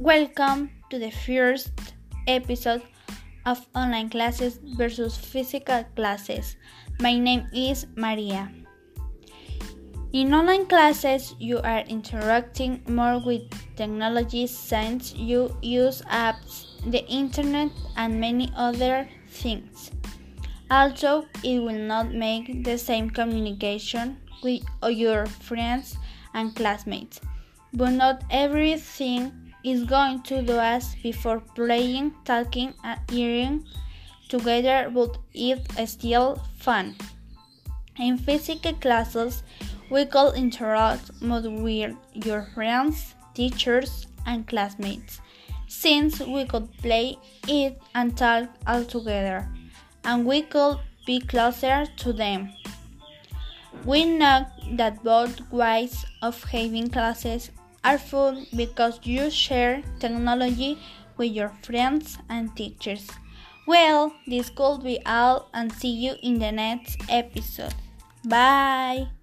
Welcome to the first episode of online classes versus physical classes. My name is Maria. In online classes, you are interacting more with technology since you use apps, the internet, and many other things. Also, it will not make the same communication with your friends and classmates, but not everything is going to do us before playing, talking, and eating together, but it's still fun. In physical classes, we could interact more with your friends, teachers, and classmates, since we could play, eat, and talk all together, and we could be closer to them. We know that both ways of having classes are fun because you share technology with your friends and teachers. Well, this could be all and see you in the next episode. Bye!